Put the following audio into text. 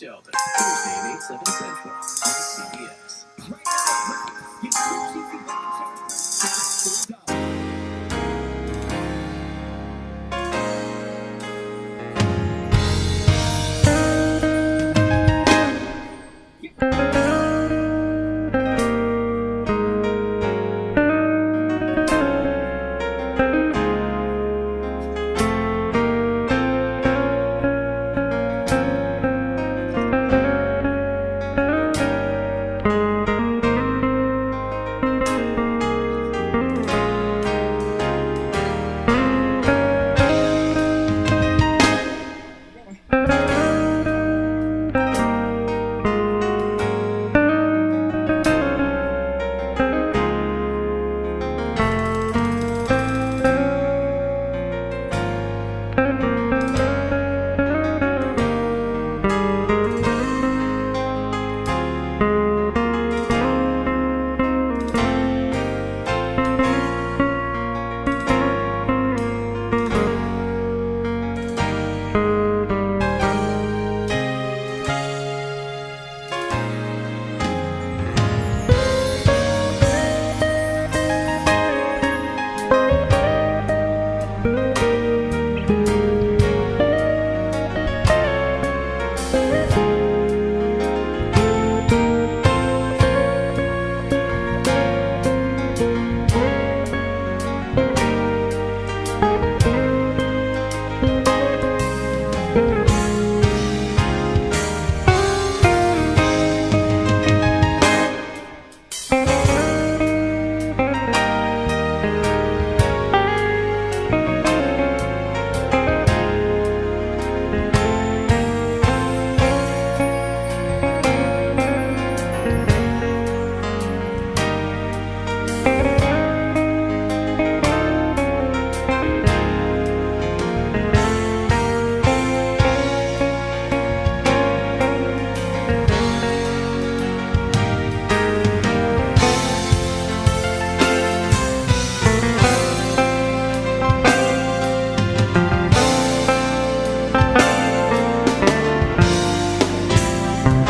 Sheldon, Thursday at 8, 7 Central on CBS. Música